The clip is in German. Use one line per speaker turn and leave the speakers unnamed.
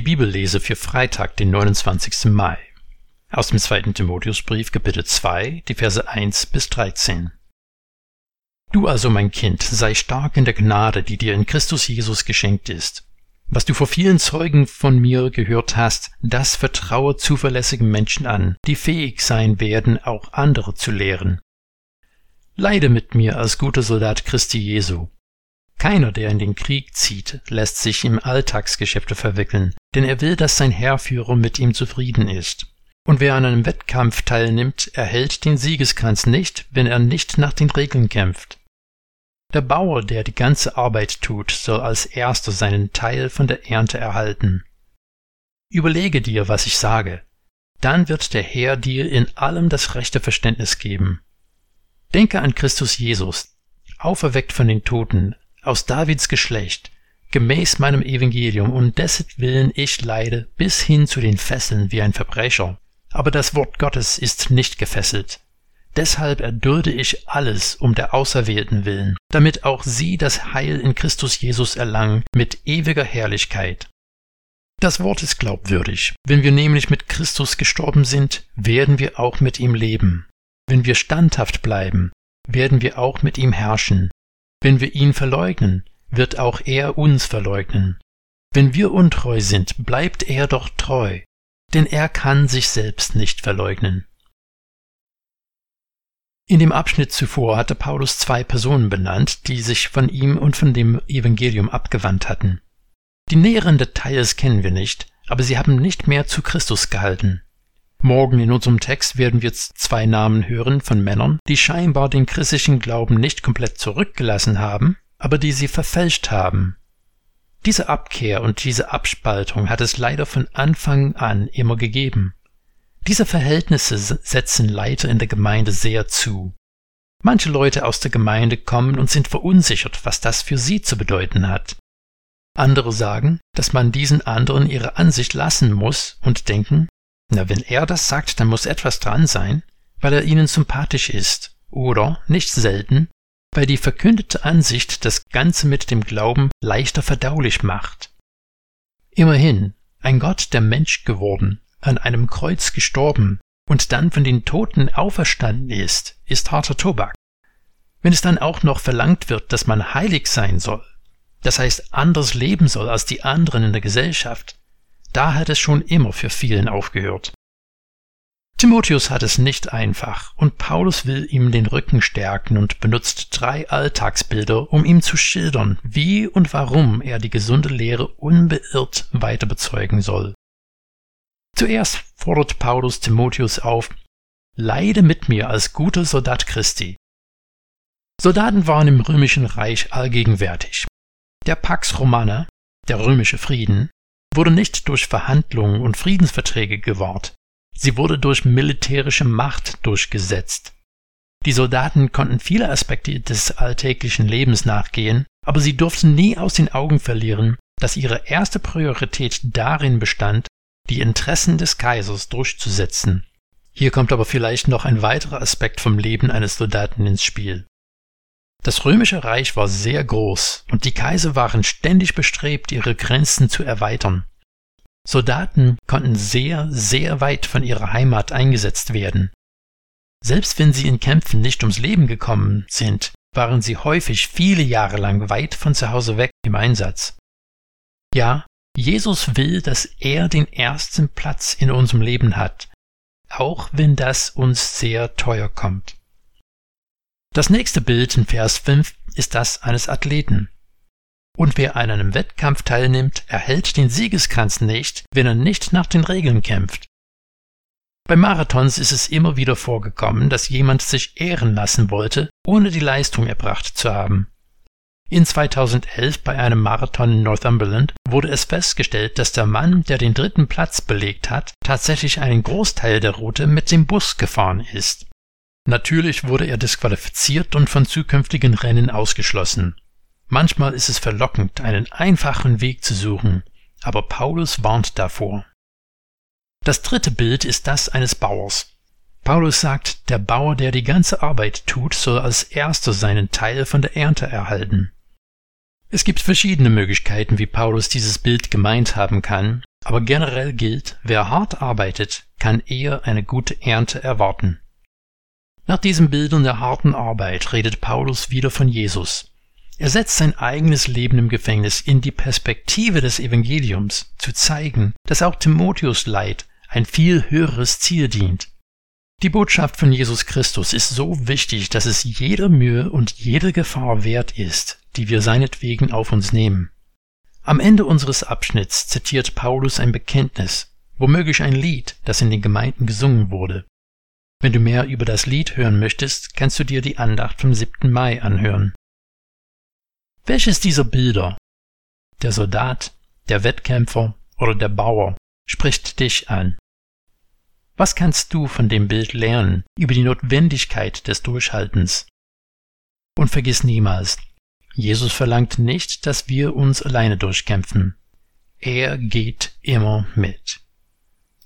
Die Bibellese für Freitag, den 29. Mai. Aus dem zweiten Timotheusbrief, Kapitel 2, die Verse 1 bis 13. Du also, mein Kind, sei stark in der Gnade, die dir in Christus Jesus geschenkt ist. Was du vor vielen Zeugen von mir gehört hast, das vertraue zuverlässigen Menschen an, die fähig sein werden, auch andere zu lehren. Leide mit mir als guter Soldat Christi Jesu. Keiner, der in den Krieg zieht, lässt sich im Alltagsgeschäfte verwickeln, denn er will, dass sein Herrführer mit ihm zufrieden ist. Und wer an einem Wettkampf teilnimmt, erhält den Siegeskranz nicht, wenn er nicht nach den Regeln kämpft. Der Bauer, der die ganze Arbeit tut, soll als erster seinen Teil von der Ernte erhalten. Überlege dir, was ich sage. Dann wird der Herr dir in allem das rechte Verständnis geben. Denke an Christus Jesus, auferweckt von den Toten, aus Davids Geschlecht, gemäß meinem Evangelium, und dessetwillen ich leide bis hin zu den Fesseln wie ein Verbrecher. Aber das Wort Gottes ist nicht gefesselt. Deshalb erdulde ich alles um der Auserwählten willen, damit auch sie das Heil in Christus Jesus erlangen mit ewiger Herrlichkeit. Das Wort ist glaubwürdig. Wenn wir nämlich mit Christus gestorben sind, werden wir auch mit ihm leben. Wenn wir standhaft bleiben, werden wir auch mit ihm herrschen. Wenn wir ihn verleugnen, wird auch er uns verleugnen. Wenn wir untreu sind, bleibt er doch treu, denn er kann sich selbst nicht verleugnen. In dem Abschnitt zuvor hatte Paulus zwei Personen benannt, die sich von ihm und von dem Evangelium abgewandt hatten. Die näheren Details kennen wir nicht, aber sie haben nicht mehr zu Christus gehalten. Morgen in unserem Text werden wir zwei Namen hören von Männern, die scheinbar den christlichen Glauben nicht komplett zurückgelassen haben, aber die sie verfälscht haben. Diese Abkehr und diese Abspaltung hat es leider von Anfang an immer gegeben. Diese Verhältnisse setzen Leiter in der Gemeinde sehr zu. Manche Leute aus der Gemeinde kommen und sind verunsichert, was das für sie zu bedeuten hat. Andere sagen, dass man diesen anderen ihre Ansicht lassen muss und denken, na, wenn er das sagt, dann muss etwas dran sein, weil er ihnen sympathisch ist. Oder, nicht selten, weil die verkündete Ansicht das Ganze mit dem Glauben leichter verdaulich macht. Immerhin, ein Gott, der Mensch geworden, an einem Kreuz gestorben und dann von den Toten auferstanden ist, ist harter Tobak. Wenn es dann auch noch verlangt wird, dass man heilig sein soll, das heißt anders leben soll als die anderen in der Gesellschaft, da hat es schon immer für vielen aufgehört. Timotheus hat es nicht einfach und Paulus will ihm den Rücken stärken und benutzt drei Alltagsbilder, um ihm zu schildern, wie und warum er die gesunde Lehre unbeirrt weiter bezeugen soll. Zuerst fordert Paulus Timotheus auf, leide mit mir als guter Soldat Christi. Soldaten waren im römischen Reich allgegenwärtig. Der Pax Romana, der römische Frieden, wurde nicht durch Verhandlungen und Friedensverträge gewahrt, sie wurde durch militärische Macht durchgesetzt. Die Soldaten konnten viele Aspekte des alltäglichen Lebens nachgehen, aber sie durften nie aus den Augen verlieren, dass ihre erste Priorität darin bestand, die Interessen des Kaisers durchzusetzen. Hier kommt aber vielleicht noch ein weiterer Aspekt vom Leben eines Soldaten ins Spiel. Das römische Reich war sehr groß und die Kaiser waren ständig bestrebt, ihre Grenzen zu erweitern. Soldaten konnten sehr, sehr weit von ihrer Heimat eingesetzt werden. Selbst wenn sie in Kämpfen nicht ums Leben gekommen sind, waren sie häufig viele Jahre lang weit von zu Hause weg im Einsatz. Ja, Jesus will, dass er den ersten Platz in unserem Leben hat, auch wenn das uns sehr teuer kommt. Das nächste Bild in Vers 5 ist das eines Athleten. Und wer an einem Wettkampf teilnimmt, erhält den Siegeskranz nicht, wenn er nicht nach den Regeln kämpft. Bei Marathons ist es immer wieder vorgekommen, dass jemand sich ehren lassen wollte, ohne die Leistung erbracht zu haben. In 2011 bei einem Marathon in Northumberland wurde es festgestellt, dass der Mann, der den dritten Platz belegt hat, tatsächlich einen Großteil der Route mit dem Bus gefahren ist. Natürlich wurde er disqualifiziert und von zukünftigen Rennen ausgeschlossen. Manchmal ist es verlockend, einen einfachen Weg zu suchen, aber Paulus warnt davor. Das dritte Bild ist das eines Bauers. Paulus sagt, der Bauer, der die ganze Arbeit tut, soll als erster seinen Teil von der Ernte erhalten. Es gibt verschiedene Möglichkeiten, wie Paulus dieses Bild gemeint haben kann, aber generell gilt, wer hart arbeitet, kann eher eine gute Ernte erwarten. Nach diesen Bildern der harten Arbeit redet Paulus wieder von Jesus. Er setzt sein eigenes Leben im Gefängnis in die Perspektive des Evangeliums, zu zeigen, dass auch Timotheus Leid ein viel höheres Ziel dient. Die Botschaft von Jesus Christus ist so wichtig, dass es jede Mühe und jede Gefahr wert ist, die wir seinetwegen auf uns nehmen. Am Ende unseres Abschnitts zitiert Paulus ein Bekenntnis, womöglich ein Lied, das in den Gemeinden gesungen wurde. Wenn du mehr über das Lied hören möchtest, kannst du dir die Andacht vom 7. Mai anhören. Welches dieser Bilder, der Soldat, der Wettkämpfer oder der Bauer, spricht dich an? Was kannst du von dem Bild lernen über die Notwendigkeit des Durchhaltens? Und vergiss niemals, Jesus verlangt nicht, dass wir uns alleine durchkämpfen. Er geht immer mit.